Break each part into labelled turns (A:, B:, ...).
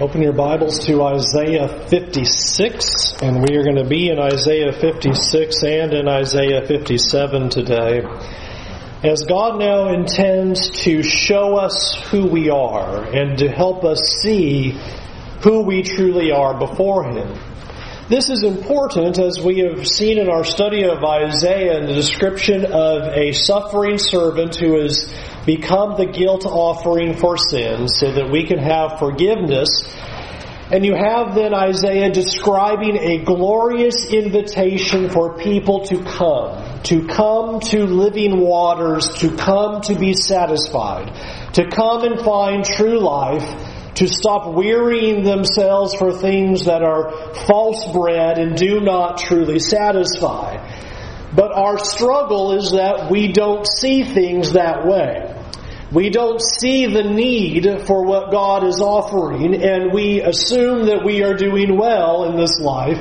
A: Open your Bibles to Isaiah 56, and we are going to be in Isaiah 56 and in Isaiah 57 today. As God now intends to show us who we are and to help us see who we truly are before Him. This is important as we have seen in our study of Isaiah and the description of a suffering servant who has become the guilt offering for sin so that we can have forgiveness. And you have then Isaiah describing a glorious invitation for people to come, to come to living waters, to come to be satisfied, to come and find true life to stop wearying themselves for things that are false bread and do not truly satisfy. But our struggle is that we don't see things that way. We don't see the need for what God is offering, and we assume that we are doing well in this life,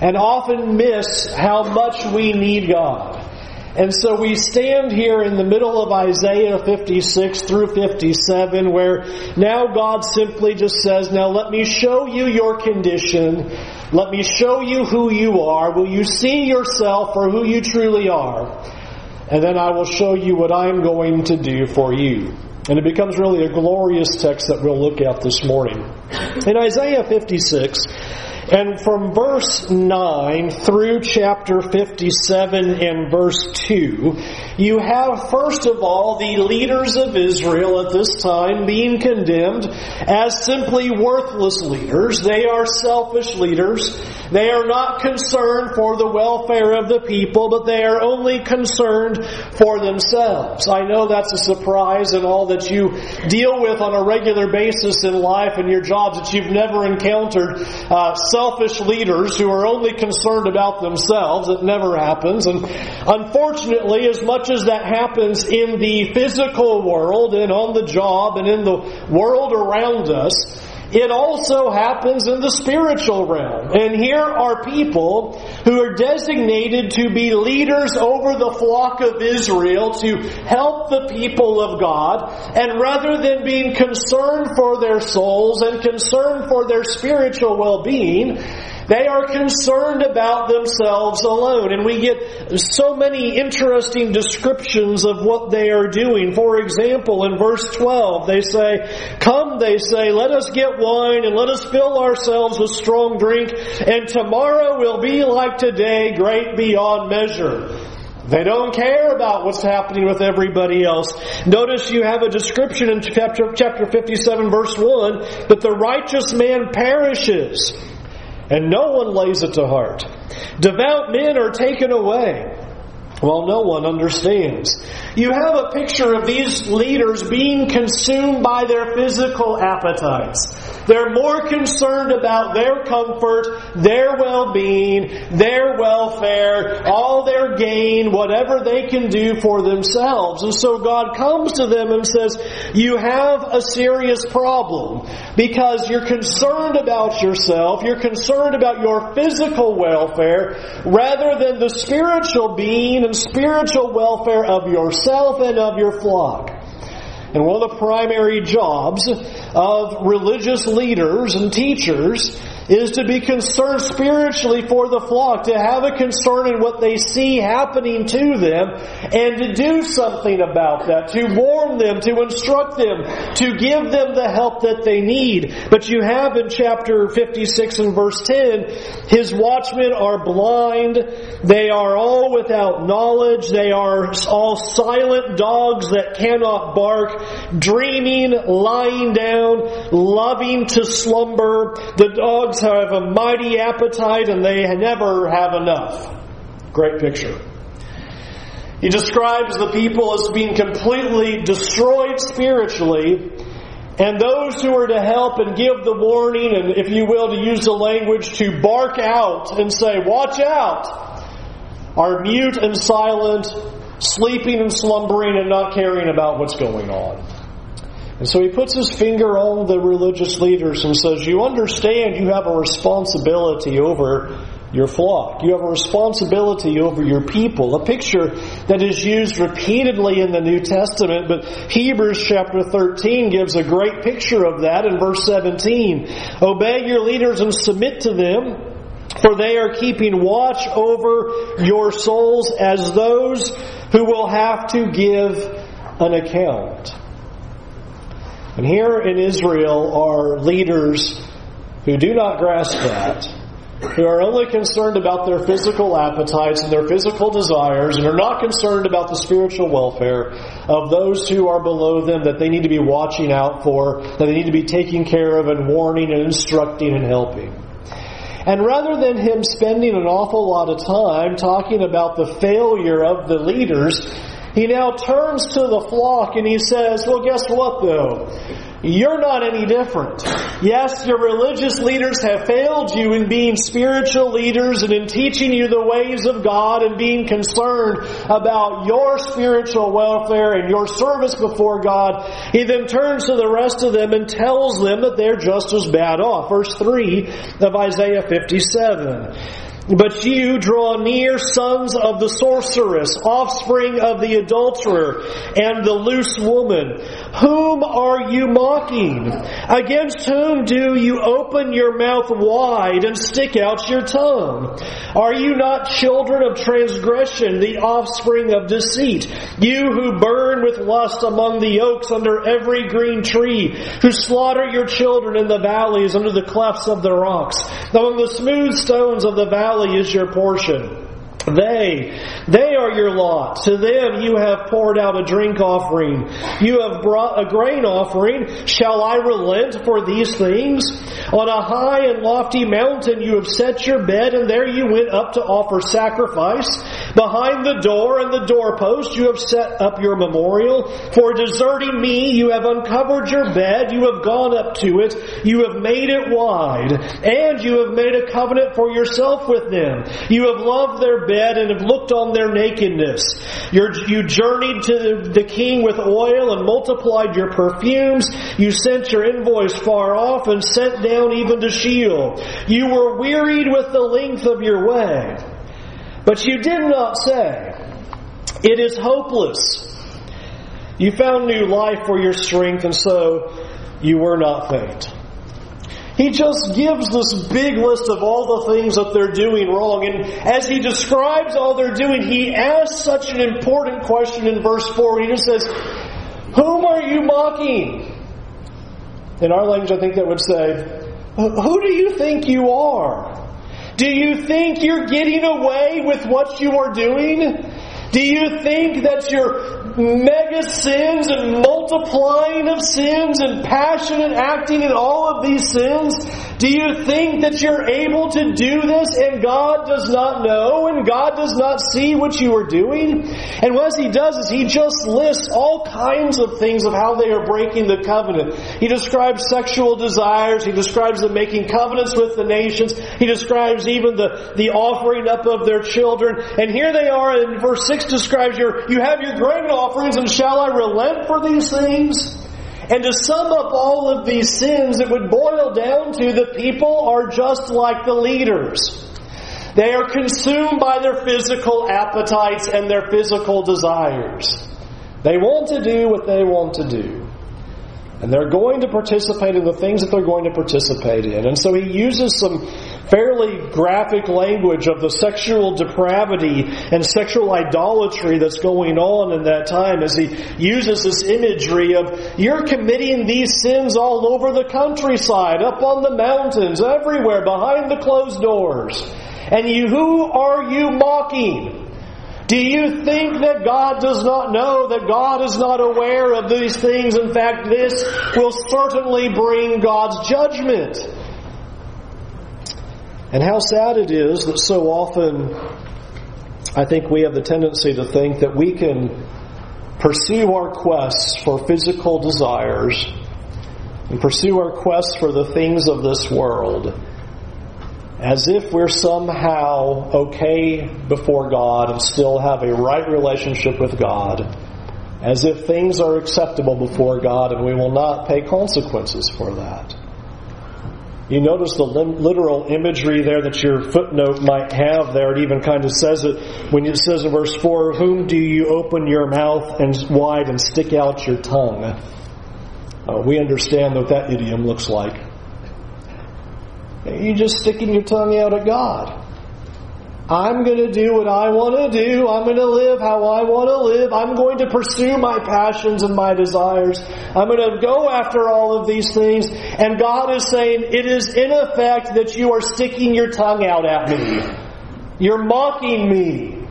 A: and often miss how much we need God. And so we stand here in the middle of Isaiah 56 through 57 where now God simply just says, now let me show you your condition. Let me show you who you are. Will you see yourself for who you truly are? And then I will show you what I'm going to do for you. And it becomes really a glorious text that we'll look at this morning. In Isaiah 56, and from verse 9 through chapter 57 and verse 2, you have first of all the leaders of Israel at this time being condemned as simply worthless leaders. They are selfish leaders. They are not concerned for the welfare of the people, but they are only concerned for themselves. I know that's a surprise in all that you deal with on a regular basis in life and your jobs that you've never encountered. Uh, selfish leaders who are only concerned about themselves. It never happens. And unfortunately, as much as that happens in the physical world and on the job and in the world around us, it also happens in the spiritual realm. And here are people who are designated to be leaders over the flock of Israel to help the people of God. And rather than being concerned for their souls and concerned for their spiritual well-being, they are concerned about themselves alone. And we get so many interesting descriptions of what they are doing. For example, in verse 12, they say, Come, they say, let us get wine and let us fill ourselves with strong drink, and tomorrow will be like today, great beyond measure. They don't care about what's happening with everybody else. Notice you have a description in chapter, chapter 57 verse 1 that the righteous man perishes and no one lays it to heart. Devout men are taken away. Well, no one understands. You have a picture of these leaders being consumed by their physical appetites. They're more concerned about their comfort, their well-being, their welfare, all their gain, whatever they can do for themselves. And so God comes to them and says, you have a serious problem because you're concerned about yourself, you're concerned about your physical welfare rather than the spiritual being and spiritual welfare of yourself and of your flock. And one of the primary jobs of religious leaders and teachers is to be concerned spiritually for the flock, to have a concern in what they see happening to them, and to do something about that, to warn them, to instruct them, to give them the help that they need. But you have in chapter 56 and verse 10, his watchmen are blind, they are all without knowledge, they are all silent dogs that cannot bark, dreaming, lying down, loving to slumber. The dogs have a mighty appetite and they never have enough. Great picture. He describes the people as being completely destroyed spiritually, and those who are to help and give the warning, and if you will, to use the language to bark out and say, watch out, are mute and silent, sleeping and slumbering and not caring about what's going on. And so he puts his finger on the religious leaders and says, You understand you have a responsibility over your flock. You have a responsibility over your people. A picture that is used repeatedly in the New Testament, but Hebrews chapter 13 gives a great picture of that in verse 17. Obey your leaders and submit to them, for they are keeping watch over your souls as those who will have to give an account. And here in Israel are leaders who do not grasp that who are only concerned about their physical appetites and their physical desires and are not concerned about the spiritual welfare of those who are below them that they need to be watching out for, that they need to be taking care of and warning and instructing and helping. And rather than him spending an awful lot of time talking about the failure of the leaders, he now turns to the flock and he says, Well, guess what though? You're not any different. Yes, your religious leaders have failed you in being spiritual leaders and in teaching you the ways of God and being concerned about your spiritual welfare and your service before God. He then turns to the rest of them and tells them that they're just as bad off. Verse 3 of Isaiah 57. But you draw near sons of the sorceress, offspring of the adulterer, and the loose woman. Whom are you mocking? Against whom do you open your mouth wide and stick out your tongue? Are you not children of transgression, the offspring of deceit? You who burn with lust among the oaks under every green tree, who slaughter your children in the valleys under the clefts of the rocks, among the smooth stones of the valley valley is your portion. They, they are your lot. To them you have poured out a drink offering. You have brought a grain offering. Shall I relent for these things? On a high and lofty mountain you have set your bed, and there you went up to offer sacrifice. Behind the door and the doorpost you have set up your memorial. For deserting me you have uncovered your bed. You have gone up to it. You have made it wide. And you have made a covenant for yourself with them. You have loved their bed and have looked on their nakedness. You're, you journeyed to the, the king with oil and multiplied your perfumes. You sent your envoys far off and sent down even to Sheol. You were wearied with the length of your way. But you did not say, It is hopeless. You found new life for your strength, and so you were not faint. He just gives this big list of all the things that they're doing wrong. And as he describes all they're doing, he asks such an important question in verse 4. He just says, Whom are you mocking? In our language, I think that would say, Who do you think you are? Do you think you're getting away with what you are doing? Do you think that your mega sins and multiplying of sins and passionate acting in all of these sins? Do you think that you're able to do this and God does not know and God does not see what you are doing? And what he does is he just lists all kinds of things of how they are breaking the covenant. He describes sexual desires. He describes them making covenants with the nations. He describes even the, the offering up of their children. And here they are in verse 6 describes your, you have your grain offerings and shall I relent for these things? And to sum up all of these sins, it would boil down to the people are just like the leaders. They are consumed by their physical appetites and their physical desires. They want to do what they want to do. And they're going to participate in the things that they're going to participate in. And so he uses some fairly graphic language of the sexual depravity and sexual idolatry that's going on in that time as he uses this imagery of you're committing these sins all over the countryside, up on the mountains, everywhere, behind the closed doors. And you, who are you mocking? Do you think that God does not know, that God is not aware of these things? In fact, this will certainly bring God's judgment. And how sad it is that so often I think we have the tendency to think that we can pursue our quests for physical desires and pursue our quests for the things of this world as if we're somehow okay before God and still have a right relationship with God, as if things are acceptable before God and we will not pay consequences for that. You notice the literal imagery there that your footnote might have there. It even kind of says it when it says in verse 4, Whom do you open your mouth and wide and stick out your tongue? Uh, we understand what that idiom looks like. You're just sticking your tongue out at God. I'm going to do what I want to do. I'm going to live how I want to live. I'm going to pursue my passions and my desires. I'm going to go after all of these things. And God is saying, it is in effect that you are sticking your tongue out at me. You're mocking me.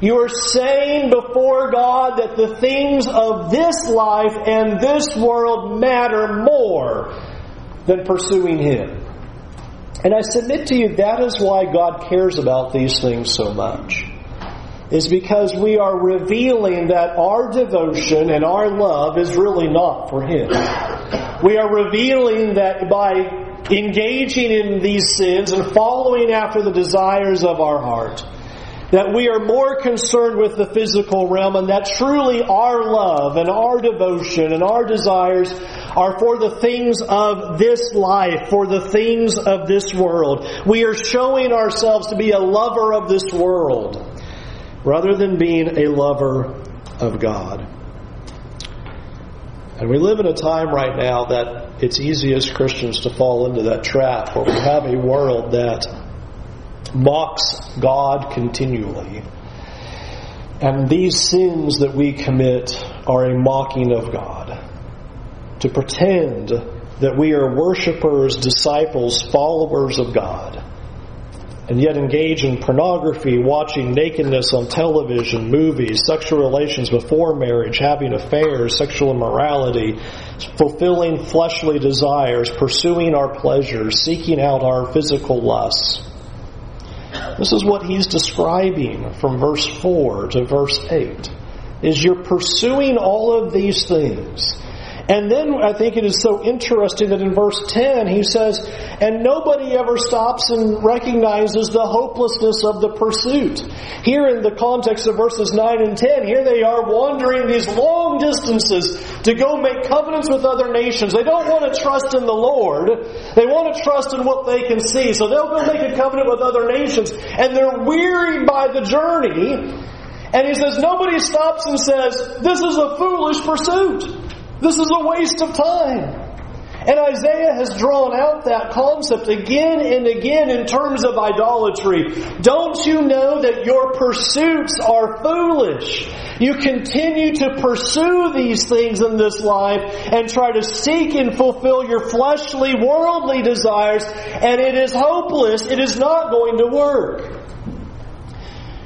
A: You are saying before God that the things of this life and this world matter more than pursuing Him. And I submit to you that is why God cares about these things so much. Is because we are revealing that our devotion and our love is really not for Him. We are revealing that by engaging in these sins and following after the desires of our heart, that we are more concerned with the physical realm and that truly our love and our devotion and our desires are for the things of this life, for the things of this world. We are showing ourselves to be a lover of this world rather than being a lover of God. And we live in a time right now that it's easy as Christians to fall into that trap where we have a world that mocks God continually. And these sins that we commit are a mocking of God. To pretend that we are worshippers, disciples, followers of God, and yet engage in pornography, watching nakedness on television, movies, sexual relations before marriage, having affairs, sexual immorality, fulfilling fleshly desires, pursuing our pleasures, seeking out our physical lusts this is what he's describing from verse 4 to verse 8. Is you're pursuing all of these things. And then I think it is so interesting that in verse 10 he says, and nobody ever stops and recognizes the hopelessness of the pursuit. Here in the context of verses 9 and 10, here they are wandering these long distances to go make covenants with other nations. They don't want to trust in the Lord. They want to trust in what they can see. So they'll go make a covenant with other nations and they're wearied by the journey. And he says, nobody stops and says, this is a foolish pursuit. This is a waste of time. And Isaiah has drawn out that concept again and again in terms of idolatry. Don't you know that your pursuits are foolish? You continue to pursue these things in this life and try to seek and fulfill your fleshly, worldly desires, and it is hopeless. It is not going to work.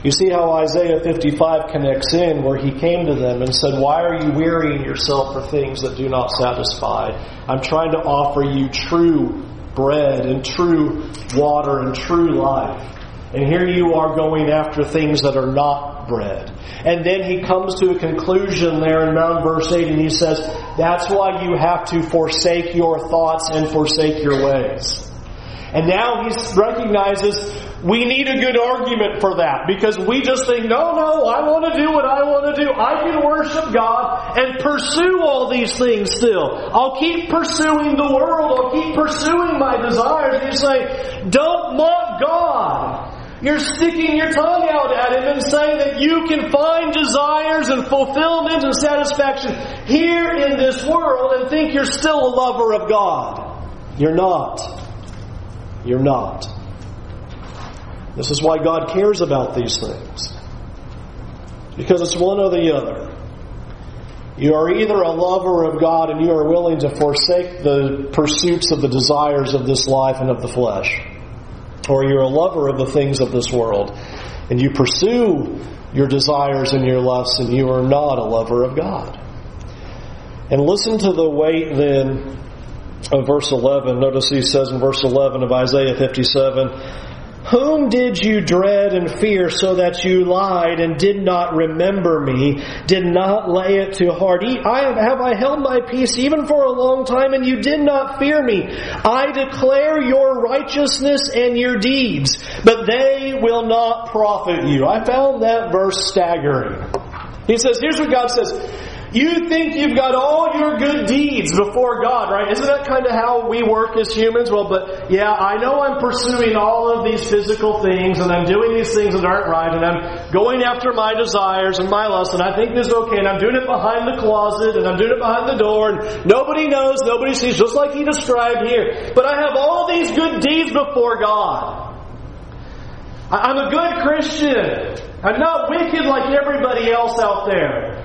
A: You see how Isaiah 55 connects in where he came to them and said, Why are you wearying yourself for things that do not satisfy? I'm trying to offer you true bread and true water and true life. And here you are going after things that are not bread. And then he comes to a conclusion there in Mount verse 8 and he says, That's why you have to forsake your thoughts and forsake your ways. And now he recognizes we need a good argument for that because we just think, no, no, I want to do what I want to do. I can worship God and pursue all these things still. I'll keep pursuing the world. I'll keep pursuing my desires. You say, don't mock God. You're sticking your tongue out at him and saying that you can find desires and fulfillment and satisfaction here in this world and think you're still a lover of God. You're not. You're not. This is why God cares about these things. Because it's one or the other. You are either a lover of God and you are willing to forsake the pursuits of the desires of this life and of the flesh, or you're a lover of the things of this world and you pursue your desires and your lusts and you are not a lover of God. And listen to the weight then of verse 11. Notice he says in verse 11 of Isaiah 57, whom did you dread and fear so that you lied and did not remember me, did not lay it to heart? I have, have I held my peace even for a long time and you did not fear me? I declare your righteousness and your deeds, but they will not profit you. I found that verse staggering. He says, here's what God says. You think you've got all your good deeds before God, right? Isn't that kind of how we work as humans? Well, but yeah, I know I'm pursuing all of these physical things and I'm doing these things that aren't right and I'm going after my desires and my lusts and I think this is okay and I'm doing it behind the closet and I'm doing it behind the door and nobody knows, nobody sees, just like he described here. But I have all these good deeds before God. I'm a good Christian. I'm not wicked like everybody else out there.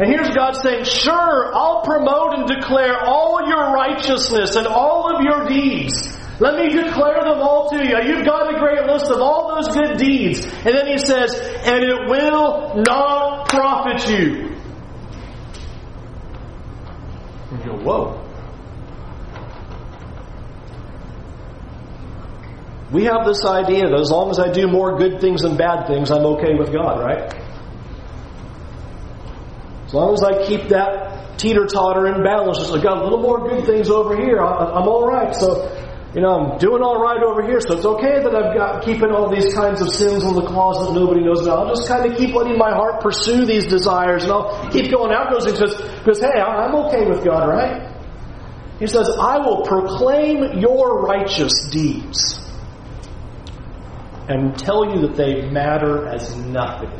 A: And here's God saying, Sure, I'll promote and declare all your righteousness and all of your deeds. Let me declare them all to you. You've got a great list of all those good deeds. And then he says, And it will not profit you. And you go, Whoa. We have this idea that as long as I do more good things than bad things, I'm okay with God, right? As long as I keep that teeter totter in balance, just I got a little more good things over here, I'm all right. So, you know, I'm doing all right over here. So it's okay that I've got keeping all these kinds of sins in the closet nobody knows about. I'll just kind of keep letting my heart pursue these desires, and I'll keep going out those things because hey, I'm okay with God, right? He says, "I will proclaim your righteous deeds." and tell you that they matter as nothing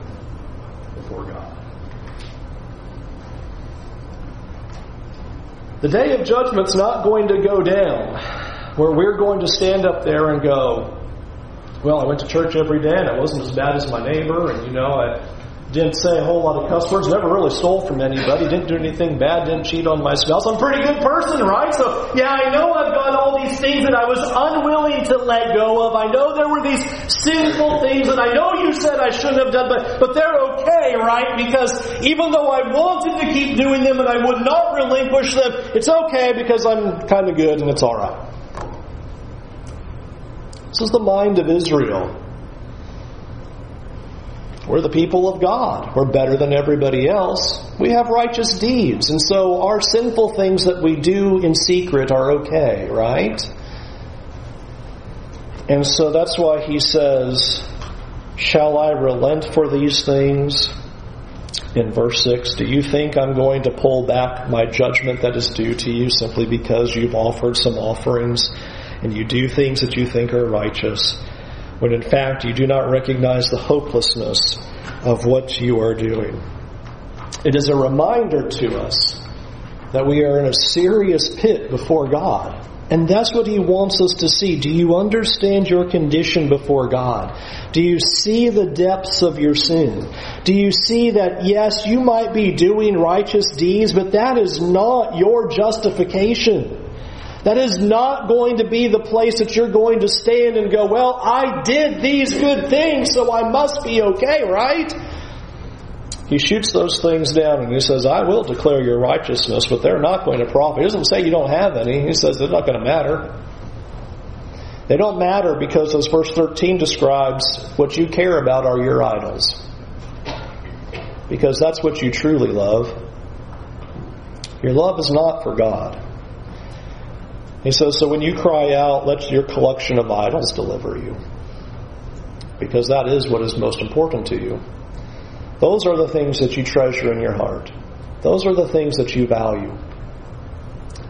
A: before God. The day of judgment's not going to go down where we're going to stand up there and go, well, I went to church every day and I wasn't as bad as my neighbor, and you know, I didn't say a whole lot of cuss words, never really stole from anybody, didn't do anything bad, didn't cheat on my spouse. I'm a pretty good person, right? So, yeah, I know I've got all these things that I was unwilling to let go of. I know there were these sinful things and I know you said I shouldn't have done, but, but they're okay, right? Because even though I wanted to keep doing them and I would not relinquish them, it's okay because I'm kind of good and it's alright. This is the mind of Israel. We're the people of God. We're better than everybody else. We have righteous deeds. And so our sinful things that we do in secret are okay, right? And so that's why he says, Shall I relent for these things? In verse 6, do you think I'm going to pull back my judgment that is due to you simply because you've offered some offerings and you do things that you think are righteous? When in fact you do not recognize the hopelessness of what you are doing. It is a reminder to us that we are in a serious pit before God. And that's what He wants us to see. Do you understand your condition before God? Do you see the depths of your sin? Do you see that, yes, you might be doing righteous deeds, but that is not your justification. That is not going to be the place that you're going to stand and go, well, I did these good things, so I must be okay, right? He shoots those things down and he says, I will declare your righteousness, but they're not going to profit. He doesn't say you don't have any. He says they're not going to matter. They don't matter because, as verse 13 describes, what you care about are your idols. Because that's what you truly love. Your love is not for God. He says, So when you cry out, let your collection of idols deliver you. Because that is what is most important to you. Those are the things that you treasure in your heart. Those are the things that you value.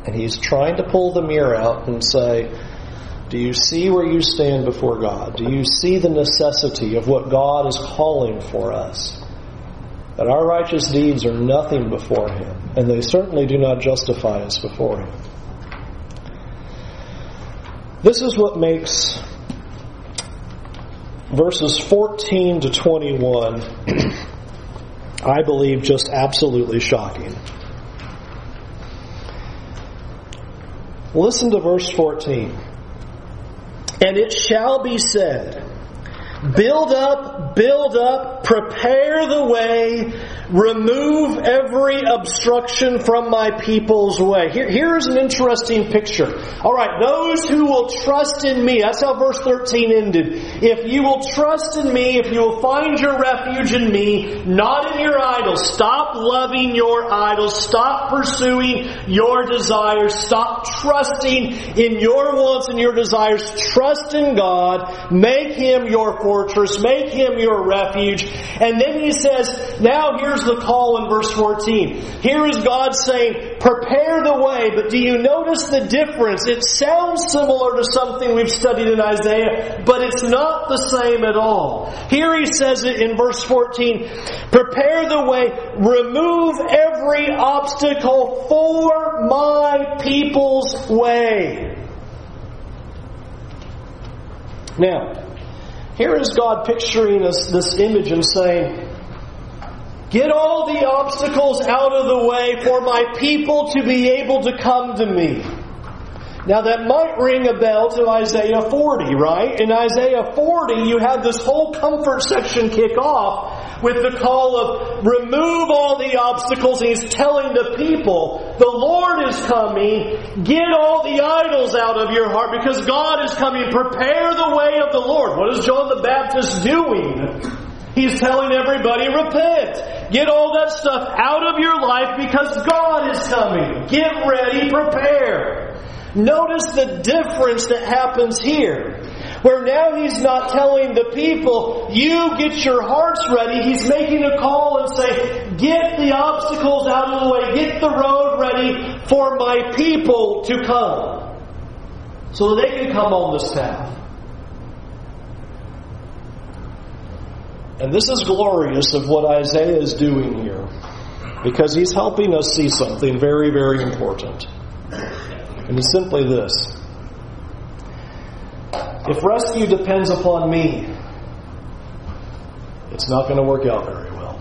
A: And he's trying to pull the mirror out and say, Do you see where you stand before God? Do you see the necessity of what God is calling for us? That our righteous deeds are nothing before Him, and they certainly do not justify us before Him. This is what makes verses 14 to 21, I believe, just absolutely shocking. Listen to verse 14. And it shall be said, Build up, build up, prepare the way, remove every obstruction from my people's way. Here, here's an interesting picture. All right, those who will trust in me, that's how verse 13 ended. If you will trust in me, if you will find your refuge in me, not in your idols, stop loving your idols, stop pursuing your desires, stop trusting in your wants and your desires, trust in God, make Him your fortress, make Him your refuge. And then He says, now here's here's the call in verse 14. Here is God saying, prepare the way, but do you notice the difference? It sounds similar to something we've studied in Isaiah, but it's not the same at all. Here he says it in verse 14, prepare the way, remove every obstacle for my people's way. Now, here is God picturing us this image and saying, Get all the obstacles out of the way for my people to be able to come to me. Now that might ring a bell to Isaiah 40, right? In Isaiah 40, you had this whole comfort section kick off with the call of remove all the obstacles. And he's telling the people, the Lord is coming. Get all the idols out of your heart because God is coming. Prepare the way of the Lord. What is John the Baptist doing? He's telling everybody, repent. Get all that stuff out of your life because God is coming. Get ready, prepare. Notice the difference that happens here. Where now he's not telling the people, you get your hearts ready. He's making a call and say, get the obstacles out of the way. Get the road ready for my people to come. So they can come on the path. And this is glorious of what Isaiah is doing here. Because he's helping us see something very, very important. And it's simply this if rescue depends upon me, it's not going to work out very well.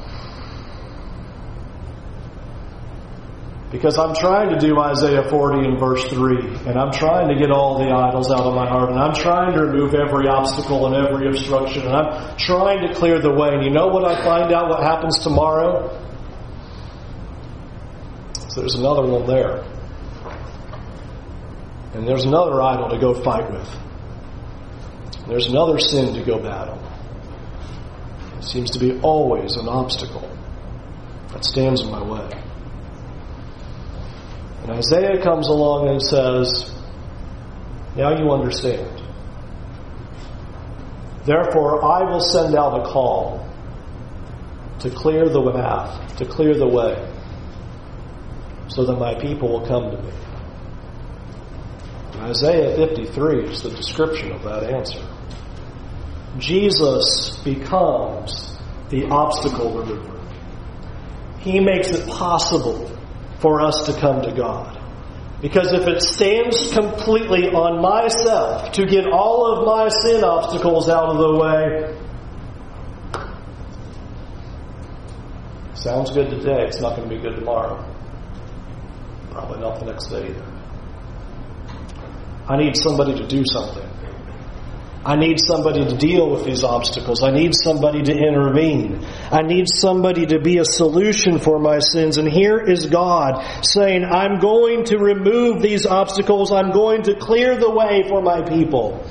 A: Because I'm trying to do Isaiah 40 and verse 3, and I'm trying to get all the idols out of my heart, and I'm trying to remove every obstacle and every obstruction, and I'm trying to clear the way. And you know what I find out what happens tomorrow? So there's another one there. And there's another idol to go fight with. There's another sin to go battle. It seems to be always an obstacle that stands in my way. And Isaiah comes along and says, Now you understand. Therefore, I will send out a call to clear the path, to clear the way, so that my people will come to me. Isaiah 53 is the description of that answer. Jesus becomes the obstacle remover. He makes it possible for us to come to God. Because if it stands completely on myself to get all of my sin obstacles out of the way, sounds good today, it's not going to be good tomorrow. Probably not the next day either. I need somebody to do something. I need somebody to deal with these obstacles. I need somebody to intervene. I need somebody to be a solution for my sins. And here is God saying, I'm going to remove these obstacles. I'm going to clear the way for my people.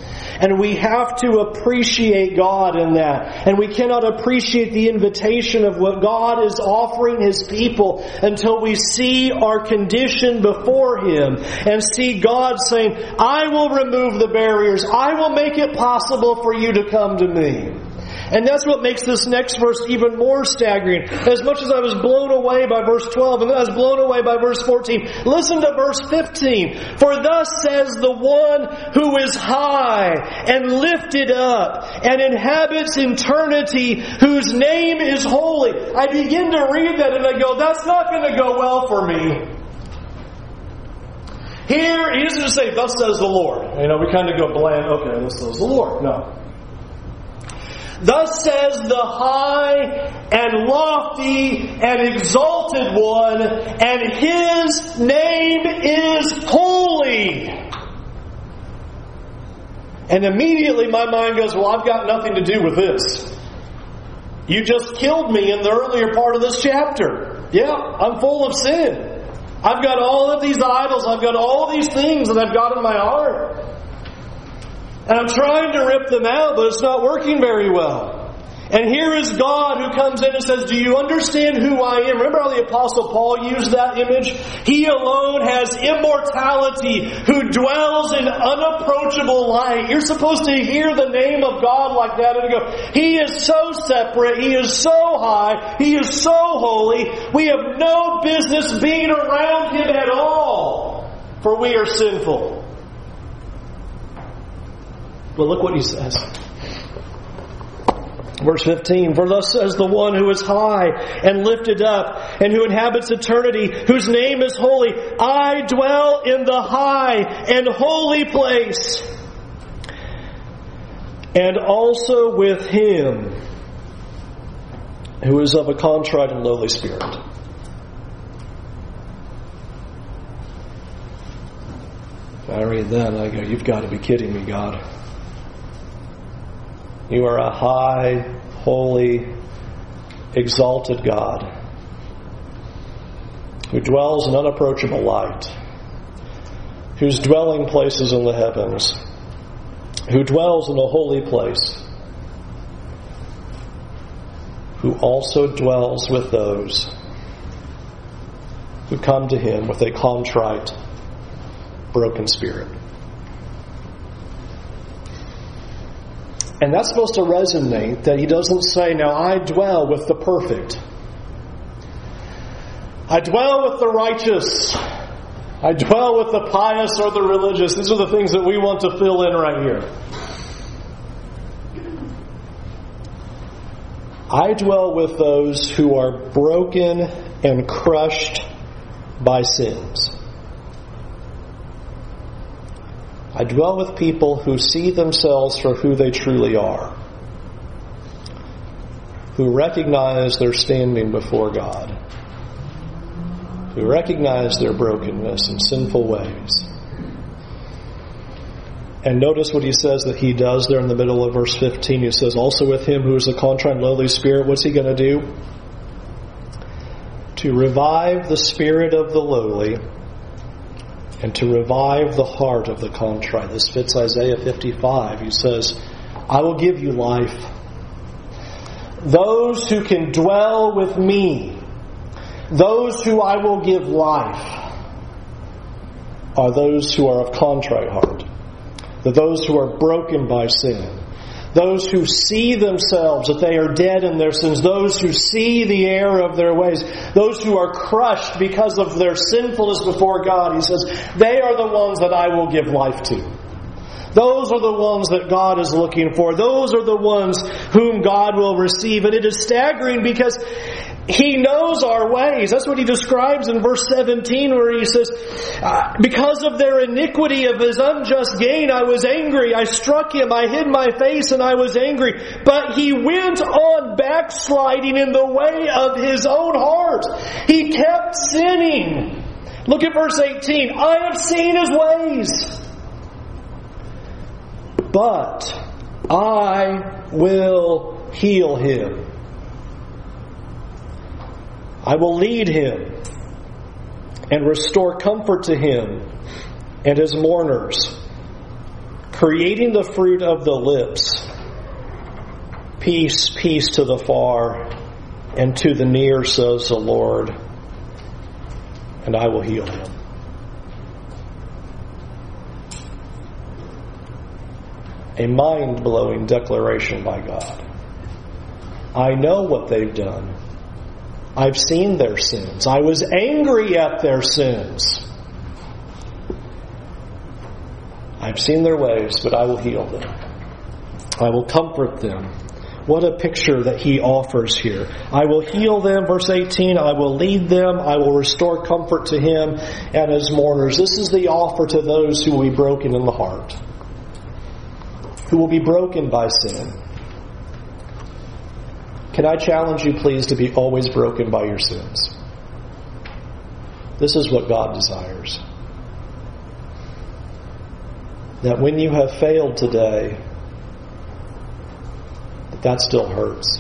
A: And we have to appreciate God in that. And we cannot appreciate the invitation of what God is offering His people until we see our condition before Him and see God saying, I will remove the barriers. I will make it possible for you to come to me. And that's what makes this next verse even more staggering. As much as I was blown away by verse 12 and I was blown away by verse 14, listen to verse 15. For thus says the one who is high and lifted up and inhabits eternity, whose name is holy. I begin to read that and I go, that's not going to go well for me. Here, he doesn't just say, thus says the Lord. You know, we kind of go bland, okay, thus says the Lord. No. Thus says the high and lofty and exalted one, and his name is holy. And immediately my mind goes, Well, I've got nothing to do with this. You just killed me in the earlier part of this chapter. Yeah, I'm full of sin. I've got all of these idols. I've got all these things that I've got in my heart. And I'm trying to rip them out, but it's not working very well. And here is God who comes in and says, Do you understand who I am? Remember how the Apostle Paul used that image? He alone has immortality, who dwells in unapproachable light. You're supposed to hear the name of God like that and go, He is so separate, He is so high, He is so holy, we have no business being around Him at all, for we are sinful. But look what He says. Verse 15, For thus says the one who is high and lifted up, and who inhabits eternity, whose name is holy, I dwell in the high and holy place, and also with him who is of a contrite and lowly spirit. I read that I go, You've got to be kidding me, God. You are a high, holy, exalted God who dwells in unapproachable light, whose dwelling place is in the heavens, who dwells in a holy place, who also dwells with those who come to him with a contrite, broken spirit. And that's supposed to resonate that he doesn't say, Now I dwell with the perfect. I dwell with the righteous. I dwell with the pious or the religious. These are the things that we want to fill in right here. I dwell with those who are broken and crushed by sins. I dwell with people who see themselves for who they truly are, who recognize their standing before God, who recognize their brokenness and sinful ways. And notice what he says that he does there in the middle of verse 15. He says, Also with him who is a contrite and lowly spirit, what's he going to do? To revive the spirit of the lowly and to revive the heart of the contrite. This fits Isaiah 55. He says, I will give you life. Those who can dwell with me, those who I will give life, are those who are of contrite heart. They're those who are broken by sin those who see themselves that they are dead in their sins, those who see the error of their ways, those who are crushed because of their sinfulness before God, he says, they are the ones that I will give life to. Those are the ones that God is looking for. Those are the ones whom God will receive. And it is staggering because he knows our ways. That's what he describes in verse 17 where he says, uh, Because of their iniquity of his unjust gain, I was angry. I struck him. I hid my face and I was angry. But he went on backsliding in the way of his own heart. He kept sinning. Look at verse 18. I have seen his ways. But I will heal him. I will lead him and restore comfort to him and his mourners, creating the fruit of the lips. Peace, peace to the far and to the near, says the Lord, and I will heal him. A mind blowing declaration by God. I know what they've done. I've seen their sins. I was angry at their sins. I've seen their ways, but I will heal them. I will comfort them. What a picture that he offers here. I will heal them, verse 18. I will lead them. I will restore comfort to him and his mourners. This is the offer to those who will be broken in the heart, who will be broken by sin can I challenge you, please, to be always broken by your sins? This is what God desires. That when you have failed today, that that still hurts.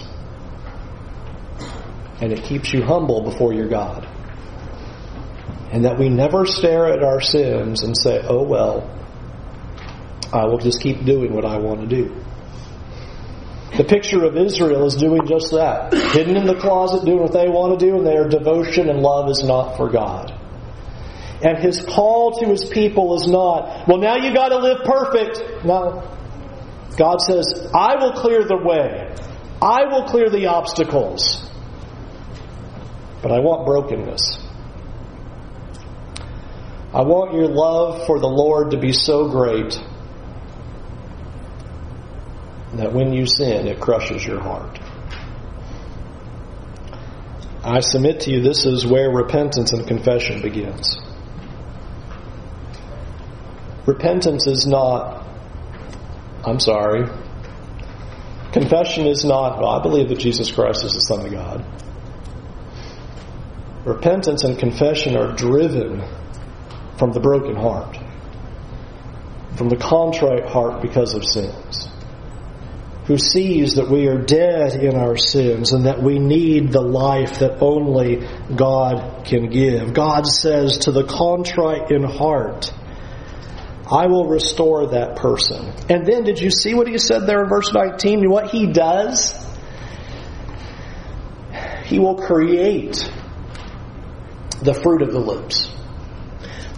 A: And it keeps you humble before your God. And that we never stare at our sins and say, oh well, I will just keep doing what I want to do. The picture of Israel is doing just that. Hidden in the closet, doing what they want to do, and their devotion and love is not for God. And his call to his people is not, well, now you got to live perfect. No. God says, I will clear the way. I will clear the obstacles. But I want brokenness. I want your love for the Lord to be so great that when you sin, it crushes your heart. I submit to you, this is where repentance and confession begins. Repentance is not, I'm sorry. Confession is not, well, I believe that Jesus Christ is the Son of God. Repentance and confession are driven from the broken heart, from the contrite heart because of sins, who sees that we are dead in our sins and that we need the life that only God can give. God says to the contrite in heart, I will restore that person. And then, did you see what he said there in verse 19? What he does? He will create the fruit of the lips.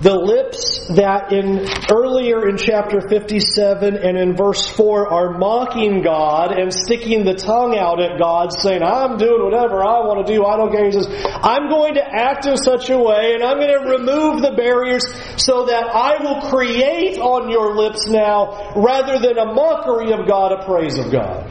A: The lips that in earlier in chapter 57 and in verse 4 are mocking God and sticking the tongue out at God saying, I'm doing whatever I want to do. I don't care. He says, I'm going to act in such a way and I'm going to remove the barriers so that I will create on your lips now rather than a mockery of God, a praise of God.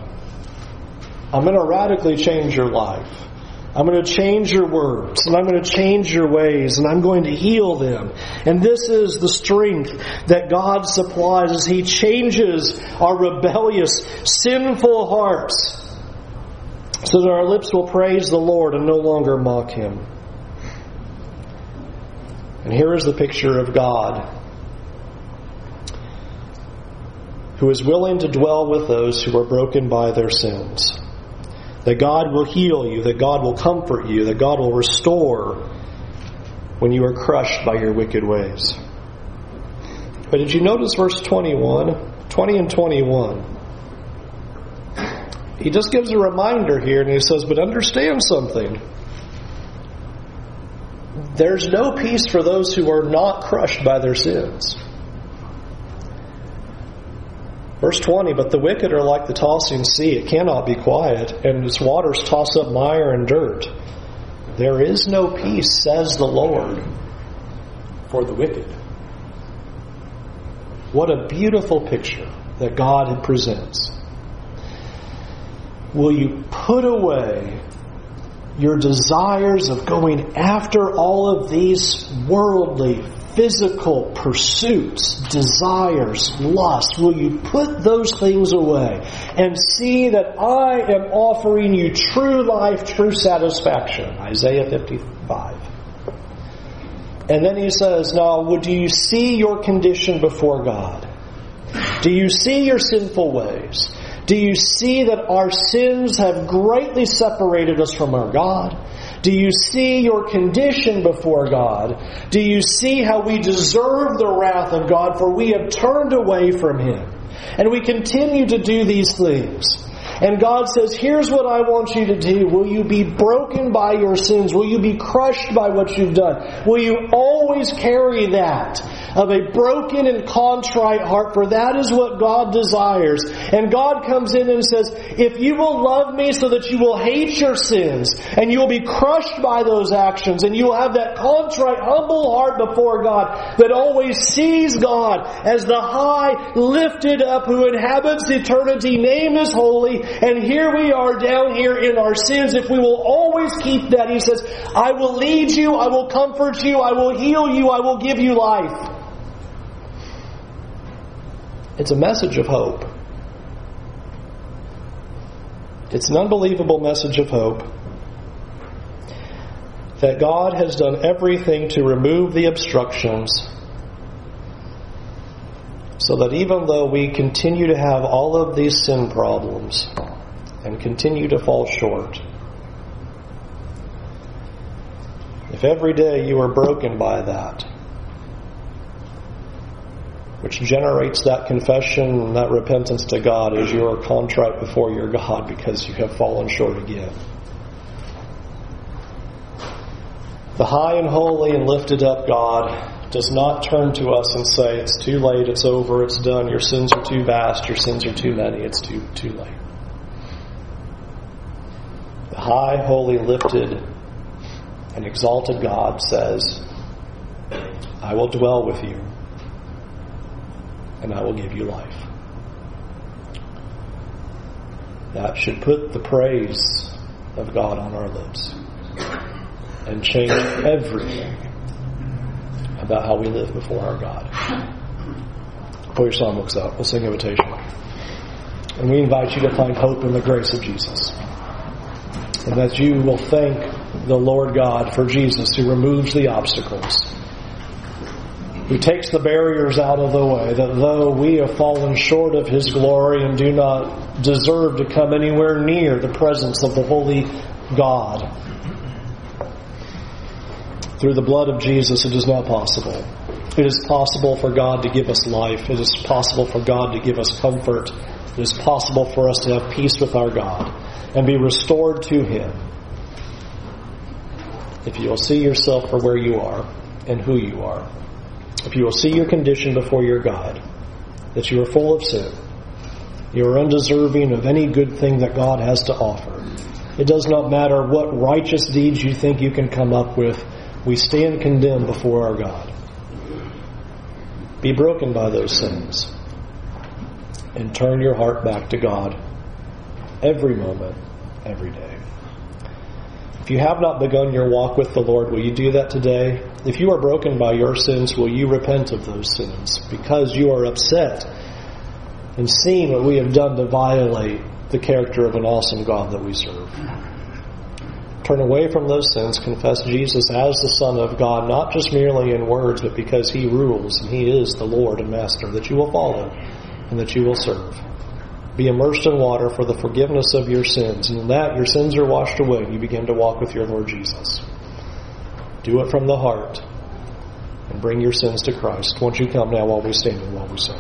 A: I'm going to radically change your life. I'm going to change your words and I'm going to change your ways and I'm going to heal them. And this is the strength that God supplies as He changes our rebellious, sinful hearts so that our lips will praise the Lord and no longer mock Him. And here is the picture of God who is willing to dwell with those who are broken by their sins that God will heal you, that God will comfort you, that God will restore when you are crushed by your wicked ways. But did you notice verse 21? 20 and 21. He just gives a reminder here and he says, But understand something. There's no peace for those who are not crushed by their sins. Verse 20, but the wicked are like the tossing sea. It cannot be quiet, and its waters toss up mire and dirt. There is no peace, says the Lord, for the wicked. What a beautiful picture that God presents. Will you put away your desires of going after all of these worldly, physical pursuits, desires, lusts, will you put those things away and see that I am offering you true life, true satisfaction? Isaiah 55. And then he says, Now, would you see your condition before God? Do you see your sinful ways? Do you see that our sins have greatly separated us from our God? Do you see your condition before God? Do you see how we deserve the wrath of God for we have turned away from Him? And we continue to do these things. And God says, here's what I want you to do. Will you be broken by your sins? Will you be crushed by what you've done? Will you always carry that? Of a broken and contrite heart, for that is what God desires. And God comes in and says, if you will love me so that you will hate your sins, and you will be crushed by those actions, and you will have that contrite, humble heart before God that always sees God as the high, lifted up, who inhabits eternity, name is holy, and here we are down here in our sins. If we will always keep that, He says, I will lead you, I will comfort you, I will heal you, I will give you life. It's a message of hope. It's an unbelievable message of hope that God has done everything to remove the obstructions so that even though we continue to have all of these sin problems and continue to fall short, if every day you are broken by that, which generates that confession and that repentance to God as you are contrite before your God because you have fallen short again. The high and holy and lifted up God does not turn to us and say, It's too late, it's over, it's done, your sins are too vast, your sins are too many, it's too, too late. The high, holy, lifted, and exalted God says, I will dwell with you and I will give you life. That should put the praise of God on our lips and change everything about how we live before our God. Pull your songbooks up. We'll sing invitation. And we invite you to find hope in the grace of Jesus. And that you will thank the Lord God for Jesus who removes the obstacles who takes the barriers out of the way, that though we have fallen short of His glory and do not deserve to come anywhere near the presence of the Holy God, through the blood of Jesus it is now possible. It is possible for God to give us life. It is possible for God to give us comfort. It is possible for us to have peace with our God and be restored to Him. If you will see yourself for where you are and who you are if you will see your condition before your God, that you are full of sin, you are undeserving of any good thing that God has to offer. It does not matter what righteous deeds you think you can come up with, we stand condemned before our God. Be broken by those sins and turn your heart back to God every moment, every day. If you have not begun your walk with the Lord, will you do that today? If you are broken by your sins, will you repent of those sins? Because you are upset and seeing what we have done to violate the character of an awesome God that we serve. Turn away from those sins, confess Jesus as the Son of God, not just merely in words, but because He rules and He is the Lord and Master that you will follow and that you will serve. Be immersed in water for the forgiveness of your sins. And in that, your sins are washed away and you begin to walk with your Lord Jesus. Do it from the heart and bring your sins to Christ. Won't you come now while we stand and while we sing?